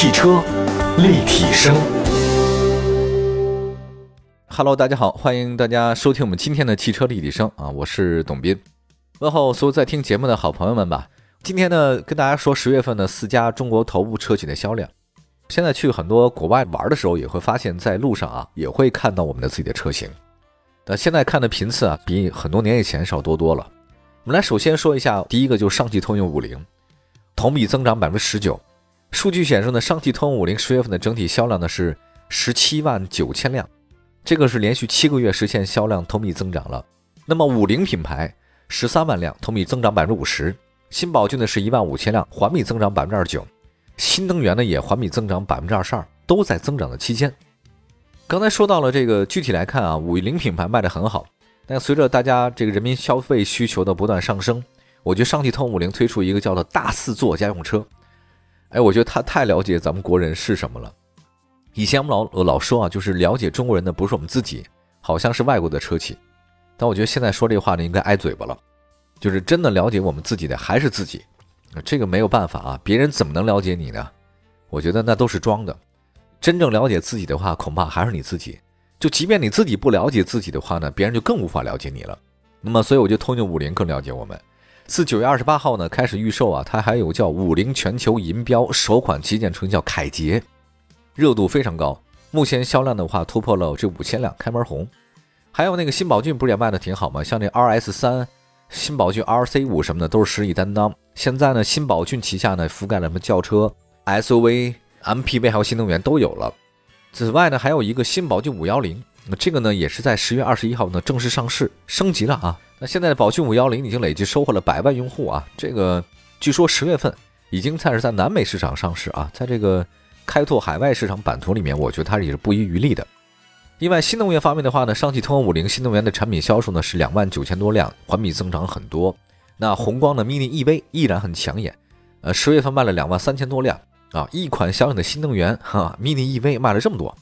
汽车立体声，Hello，大家好，欢迎大家收听我们今天的汽车立体声啊，我是董斌，问候所有在听节目的好朋友们吧。今天呢，跟大家说十月份的四家中国头部车企的销量。现在去很多国外玩的时候，也会发现，在路上啊，也会看到我们的自己的车型。那现在看的频次啊，比很多年以前少多多了。我们来首先说一下，第一个就是上汽通用五菱，同比增长百分之十九。数据显示呢，上汽通用五菱十月份的整体销量呢是十七万九千辆，这个是连续七个月实现销量同比增长了。那么五菱品牌十三万辆，同比增长百分之五十。新宝骏呢是一万五千辆，环比增长百分之二十九。新能源呢也环比增长百分之二十二，都在增长的期间。刚才说到了这个具体来看啊，五菱品牌卖的很好，但随着大家这个人民消费需求的不断上升，我觉得上汽通用五菱推出一个叫做大四座家用车。哎，我觉得他太了解咱们国人是什么了。以前我们老老说啊，就是了解中国人的不是我们自己，好像是外国的车企。但我觉得现在说这话呢，应该挨嘴巴了。就是真的了解我们自己的还是自己，这个没有办法啊，别人怎么能了解你呢？我觉得那都是装的。真正了解自己的话，恐怕还是你自己。就即便你自己不了解自己的话呢，别人就更无法了解你了。那么，所以我觉得通用五菱更了解我们。自九月二十八号呢开始预售啊，它还有叫五菱全球银标首款旗舰车叫凯捷，热度非常高。目前销量的话突破了这五千辆，开门红。还有那个新宝骏不是也卖的挺好吗？像这 RS 三、新宝骏 RC 五什么的都是实力担当。现在呢，新宝骏旗下呢覆盖了什么轿车、SUV、MPV 还有新能源都有了。此外呢，还有一个新宝骏五幺零，那这个呢也是在十月二十一号呢正式上市升级了啊。那现在的宝骏五幺零已经累计收获了百万用户啊！这个据说十月份已经开始在南美市场上市啊，在这个开拓海外市场版图里面，我觉得它也是不遗余力的。另外，新能源方面的话呢，上汽通用五菱新能源的产品销售呢是两万九千多辆，环比增长很多。那宏光的 mini EV 依然很抢眼，呃，十月份卖了两万三千多辆啊，一款小小的新能源哈 mini EV 卖了这么多，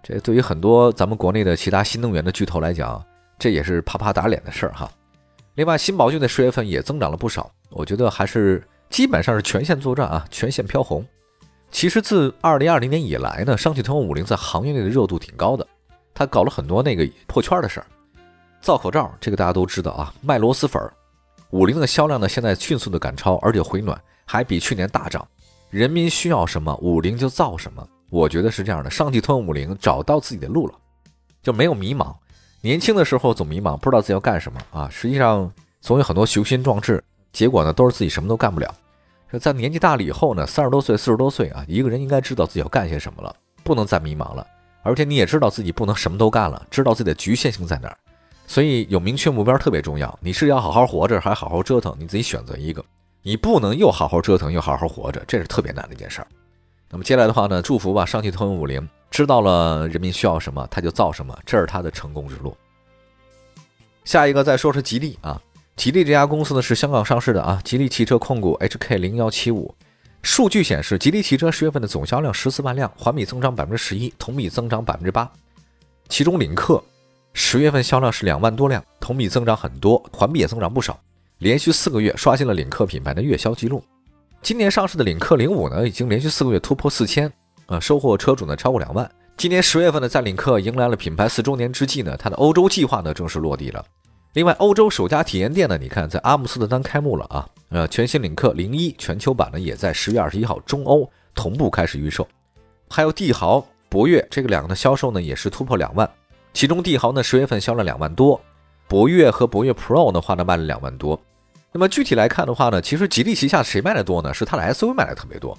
这对于很多咱们国内的其他新能源的巨头来讲。这也是啪啪打脸的事儿哈。另外，新宝骏的十月份也增长了不少，我觉得还是基本上是全线作战啊，全线飘红。其实自二零二零年以来呢，上汽通用五菱在行业内的热度挺高的，它搞了很多那个破圈的事儿，造口罩这个大家都知道啊，卖螺蛳粉儿，五菱的销量呢现在迅速的赶超，而且回暖，还比去年大涨。人民需要什么，五菱就造什么。我觉得是这样的，上汽通用五菱找到自己的路了，就没有迷茫。年轻的时候总迷茫，不知道自己要干什么啊。实际上总有很多雄心壮志，结果呢都是自己什么都干不了。在年纪大了以后呢，三十多岁、四十多岁啊，一个人应该知道自己要干些什么了，不能再迷茫了。而且你也知道自己不能什么都干了，知道自己的局限性在哪儿。所以有明确目标特别重要。你是要好好活着，还好好折腾？你自己选择一个。你不能又好好折腾又好好活着，这是特别难的一件事儿。那么接下来的话呢，祝福吧，上汽通用五菱。知道了人民需要什么，他就造什么，这是他的成功之路。下一个再说说吉利啊，吉利这家公司呢是香港上市的啊，吉利汽车控股 HK 零幺七五。数据显示，吉利汽车十月份的总销量十四万辆，环比增长百分之十一，同比增长百分之八。其中领克十月份销量是两万多辆，同比增长很多，环比也增长不少，连续四个月刷新了领克品牌的月销记录。今年上市的领克零五呢，已经连续四个月突破四千。呃，收获车主呢超过两万。今年十月份呢，在领克迎来了品牌四周年之际呢，它的欧洲计划呢正式落地了。另外，欧洲首家体验店呢，你看在阿姆斯特丹开幕了啊。呃，全新领克零一全球版呢，也在十月二十一号中欧同步开始预售。还有帝豪、博越这个两个的销售呢，也是突破两万。其中帝豪呢，十月份销了两万多，博越和博越 Pro 的话呢，卖了两万多。那么具体来看的话呢，其实吉利旗下谁卖的多呢？是它的 SUV 卖的特别多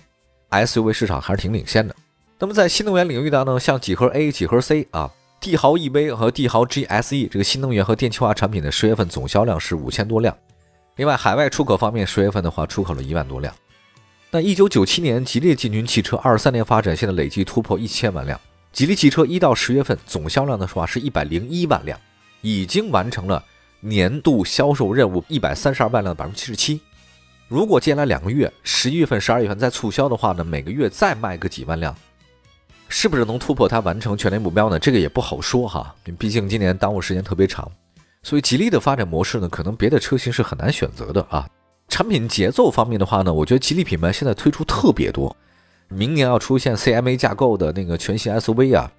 ，SUV 市场还是挺领先的。那么在新能源领域当中，像几何 A、几何 C 啊，帝豪 EV 和帝豪 GSE 这个新能源和电气化产品的十月份总销量是五千多辆。另外，海外出口方面，十月份的话出口了一万多辆。那一九九七年吉利进军汽车，二十三年发展，现在累计突破一千万辆。吉利汽车一到十月份总销量的话是一百零一万辆，已经完成了年度销售任务一百三十二万辆的百分之七十七。如果接下来两个月，十一月份、十二月份再促销的话呢，每个月再卖个几万辆。是不是能突破它完成全年目标呢？这个也不好说哈，毕竟今年耽误时间特别长，所以吉利的发展模式呢，可能别的车型是很难选择的啊。产品节奏方面的话呢，我觉得吉利品牌现在推出特别多，明年要出现 CMA 架构的那个全新 SUV 啊。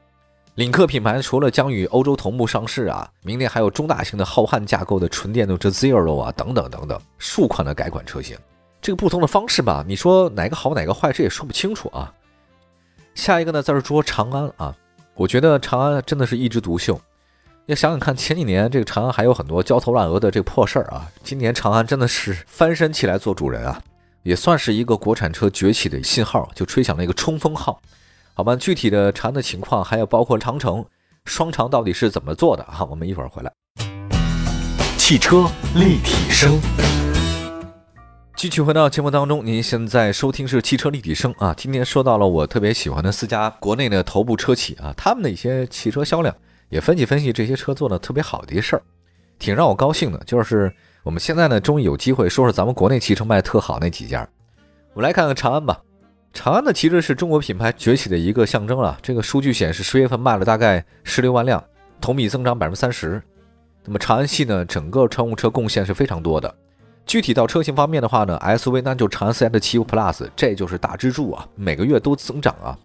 领克品牌除了将与欧洲同步上市啊，明年还有中大型的浩瀚架构的纯电动车 Zero 啊，等等等等，数款的改款车型。这个不同的方式吧，你说哪个好哪个坏，这也说不清楚啊。下一个呢，再是说长安啊，我觉得长安真的是一枝独秀。要想想看，前几年这个长安还有很多焦头烂额的这破事儿啊，今年长安真的是翻身起来做主人啊，也算是一个国产车崛起的信号，就吹响了一个冲锋号。好吧，具体的长安的情况，还有包括长城双长到底是怎么做的啊？我们一会儿回来。汽车立体声，继续回到节目当中，您现在收听是汽车立体声啊。今天说到了我特别喜欢的四家国内的头部车企啊，他们的一些汽车销量，也分析分析这些车做的特别好的一些事儿，挺让我高兴的。就是我们现在呢，终于有机会说说咱们国内汽车卖特好那几家。我们来看看长安吧。长安呢，其实是中国品牌崛起的一个象征了。这个数据显示，十月份卖了大概十六万辆，同比增长百分之三十。那么长安系呢，整个乘用车贡献是非常多的。具体到车型方面的话呢，SUV 那就长安 CS75 Plus，这就是大支柱啊，每个月都增长啊。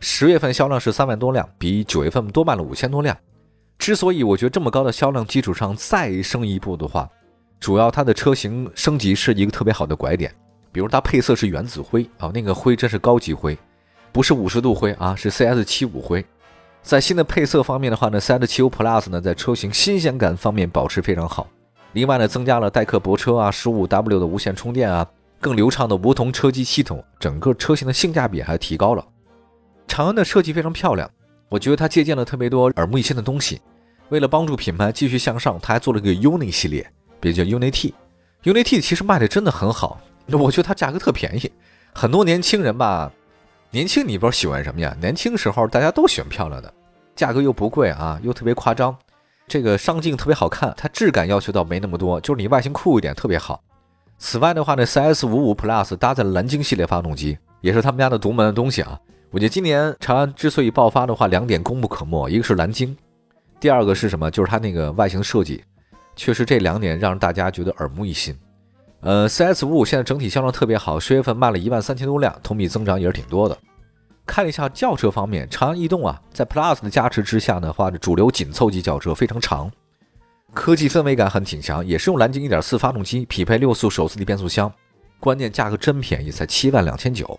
十月份销量是三万多辆，比九月份多卖了五千多辆。之所以我觉得这么高的销量基础上再升一步的话，主要它的车型升级是一个特别好的拐点。比如它配色是原子灰啊，那个灰真是高级灰，不是五十度灰啊，是 CS 七五灰。在新的配色方面的话呢，CS 七五 Plus 呢在车型新鲜感方面保持非常好。另外呢，增加了代客泊车啊，十五 W 的无线充电啊，更流畅的无桐车机系统，整个车型的性价比还提高了。长安的设计非常漂亮，我觉得它借鉴了特别多耳目一新的东西。为了帮助品牌继续向上，它还做了个 UNI 系列，别叫 UNI T。UNI T 其实卖的真的很好。我觉得它价格特便宜，很多年轻人吧，年轻你不知道喜欢什么呀？年轻时候大家都喜欢漂亮的，价格又不贵啊，又特别夸张，这个上镜特别好看，它质感要求倒没那么多，就是你外形酷一点特别好。此外的话呢，CS 五五 Plus 搭载了蓝鲸系列发动机，也是他们家的独门的东西啊。我觉得今年长安之所以爆发的话，两点功不可没，一个是蓝鲸，第二个是什么？就是它那个外形设计，确实这两点让大家觉得耳目一新。呃，CS 五五现在整体销量特别好，十月份卖了一万三千多辆，同比增长也是挺多的。看一下轿车方面，长安逸动啊，在 Plus 的加持之下呢，话主流紧凑级轿车非常长，科技氛围感很挺强，也是用蓝鲸一点四发动机，匹配六速手自一变速箱，关键价格真便宜，才七万两千九。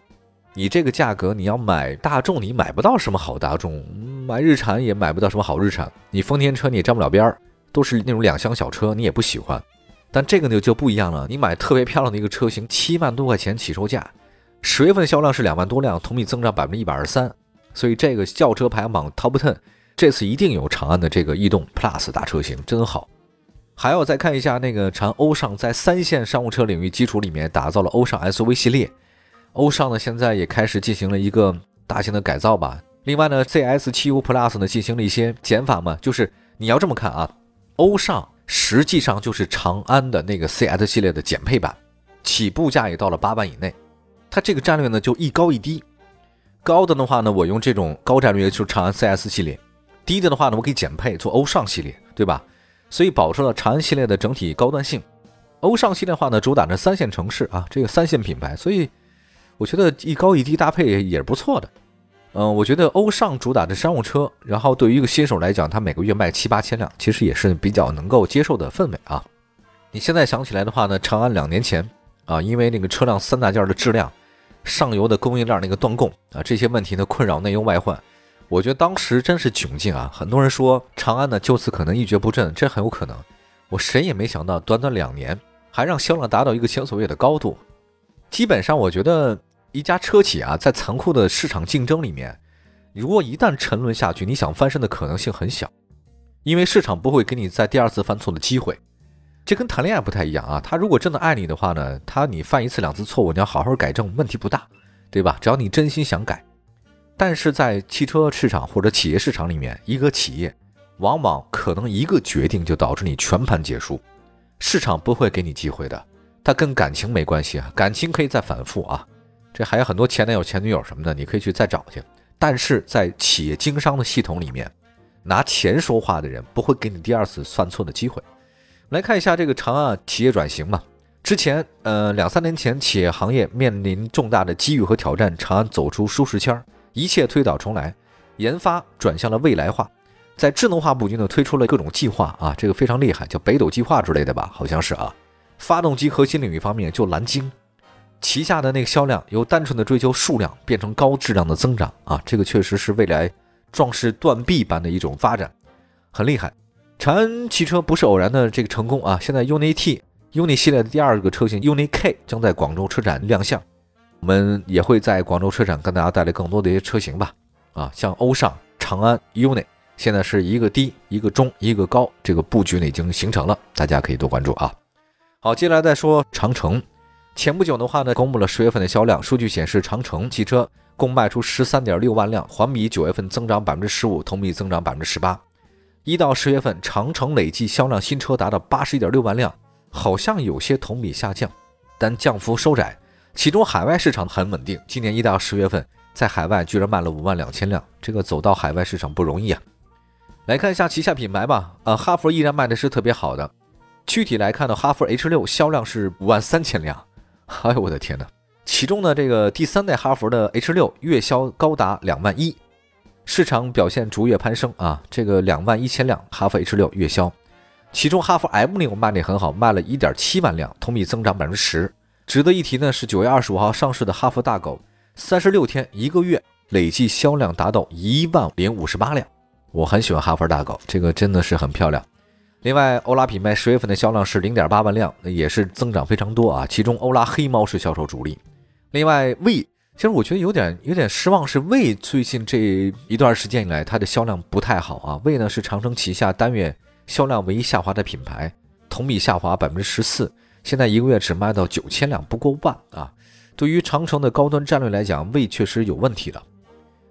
你这个价格，你要买大众，你买不到什么好大众；买日产也买不到什么好日产。你丰田车你也沾不了边儿，都是那种两厢小车，你也不喜欢。但这个呢就不一样了，你买特别漂亮的一个车型，七万多块钱起售价，十月份销量是两万多辆，同比增长百分之一百二十三，所以这个轿车排行榜 Top Ten 这次一定有长安的这个逸动 Plus 大车型，真好。还要再看一下那个长欧尚在三线商务车领域基础里面打造了欧尚 SUV 系列，欧尚呢现在也开始进行了一个大型的改造吧。另外呢，CS 七五 Plus 呢进行了一些减法嘛，就是你要这么看啊，欧尚。实际上就是长安的那个 CS 系列的减配版，起步价也到了八万以内。它这个战略呢就一高一低，高的的话呢我用这种高战略就是长安 CS 系列，低的的话呢我可以减配做欧尚系列，对吧？所以保持了长安系列的整体高端性。欧尚系列的话呢主打着三线城市啊，这个三线品牌，所以我觉得一高一低搭配也是不错的。嗯，我觉得欧尚主打的商务车，然后对于一个新手来讲，他每个月卖七八千辆，其实也是比较能够接受的氛围啊。你现在想起来的话呢，长安两年前啊，因为那个车辆三大件的质量、上游的供应链那个断供啊这些问题呢困扰内忧外患，我觉得当时真是窘境啊。很多人说长安呢就此可能一蹶不振，这很有可能。我谁也没想到，短短两年还让销量达到一个前所未有的高度。基本上，我觉得。一家车企啊，在残酷的市场竞争里面，如果一旦沉沦下去，你想翻身的可能性很小，因为市场不会给你再第二次犯错的机会。这跟谈恋爱不太一样啊，他如果真的爱你的话呢，他你犯一次两次错误，你要好好改正，问题不大，对吧？只要你真心想改。但是在汽车市场或者企业市场里面，一个企业往往可能一个决定就导致你全盘皆输，市场不会给你机会的。它跟感情没关系啊，感情可以再反复啊。这还有很多前男友、前女友什么的，你可以去再找去。但是在企业经商的系统里面，拿钱说话的人不会给你第二次犯错的机会。来看一下这个长安企业转型嘛，之前，呃，两三年前，企业行业面临重大的机遇和挑战，长安走出舒适圈，一切推倒重来，研发转向了未来化，在智能化布局呢，推出了各种计划啊，这个非常厉害，叫北斗计划之类的吧，好像是啊。发动机核心领域方面就蓝鲸，旗下的那个销量由单纯的追求数量变成高质量的增长啊，这个确实是未来壮士断臂般的一种发展，很厉害。长安汽车不是偶然的这个成功啊！现在 UNI T、UNI 系列的第二个车型 UNI K 将在广州车展亮相，我们也会在广州车展跟大家带来更多的一些车型吧。啊，像欧尚、长安、UNI，现在是一个低、一个中、一个高，这个布局呢已经形成了，大家可以多关注啊。好，接下来再说长城。前不久的话呢，公布了十月份的销量数据，显示长城汽车共卖出十三点六万辆，环比九月份增长百分之十五，同比增长百分之十八。一到十月份，长城累计销量新车达到八十一点六万辆，好像有些同比下降，但降幅收窄。其中海外市场很稳定，今年一到十月份，在海外居然卖了五万两千辆，这个走到海外市场不容易啊。来看一下旗下品牌吧，呃，哈弗依然卖的是特别好的。具体来看呢，哈弗 H 六销量是五万三千辆，哎呦我的天哪！其中呢，这个第三代哈弗的 H 六月销高达两万一。市场表现逐月攀升啊，这个两万一千辆哈弗 H 六月销，其中哈弗 M 六卖的很好，卖了一点七万辆，同比增长百分之十。值得一提呢是九月二十五号上市的哈弗大狗，三十六天一个月累计销量达到一万零五十八辆。我很喜欢哈弗大狗，这个真的是很漂亮。另外，欧拉品牌十月份的销量是零点八万辆，也是增长非常多啊。其中欧拉黑猫是销售主力。另外，V。其实我觉得有点有点失望，是魏最近这一段时间以来，它的销量不太好啊。魏呢是长城旗下单月销量唯一下滑的品牌，同比下滑百分之十四，现在一个月只卖到九千辆，不过万啊。对于长城的高端战略来讲，魏确实有问题了。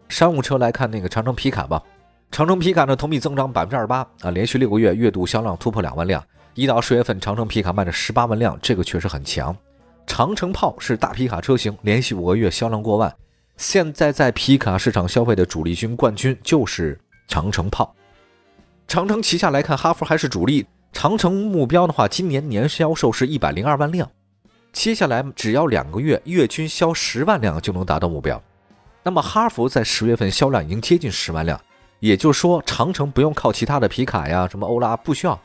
商务车来看那个长城皮卡吧，长城皮卡呢同比增长百分之二十八啊，连续六个月月度销量突破两万辆，一到十月份长城皮卡卖了十八万辆，这个确实很强。长城炮是大皮卡车型，连续五个月销量过万。现在在皮卡市场消费的主力军冠军就是长城炮。长城旗下来看，哈弗还是主力。长城目标的话，今年年销售是一百零二万辆，接下来只要两个月，月均销十万辆就能达到目标。那么哈弗在十月份销量已经接近十万辆，也就是说，长城不用靠其他的皮卡呀，什么欧拉不需要，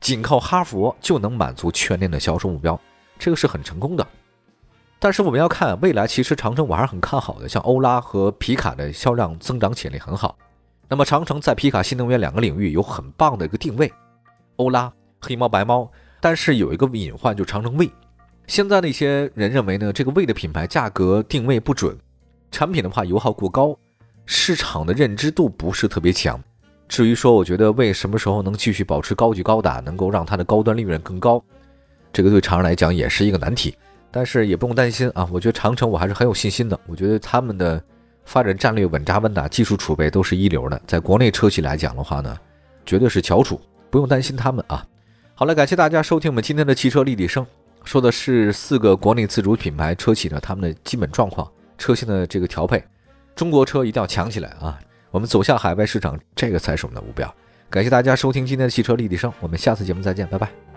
仅靠哈弗就能满足全年的销售目标。这个是很成功的，但是我们要看未来，其实长城我还是很看好的，像欧拉和皮卡的销量增长潜力很好。那么长城在皮卡新能源两个领域有很棒的一个定位，欧拉黑猫白猫，但是有一个隐患，就长城卫。现在的一些人认为呢，这个卫的品牌价格定位不准，产品的话油耗过高，市场的认知度不是特别强。至于说，我觉得为什么时候能继续保持高举高打，能够让它的高端利润更高？这个对长城来讲也是一个难题，但是也不用担心啊！我觉得长城我还是很有信心的。我觉得他们的发展战略稳扎稳打，技术储备都是一流的。在国内车企来讲的话呢，绝对是翘楚，不用担心他们啊。好了，感谢大家收听我们今天的汽车立体声，说的是四个国内自主品牌车企的他们的基本状况、车型的这个调配。中国车一定要强起来啊！我们走向海外市场，这个才是我们的目标。感谢大家收听今天的汽车立体声，我们下次节目再见，拜拜。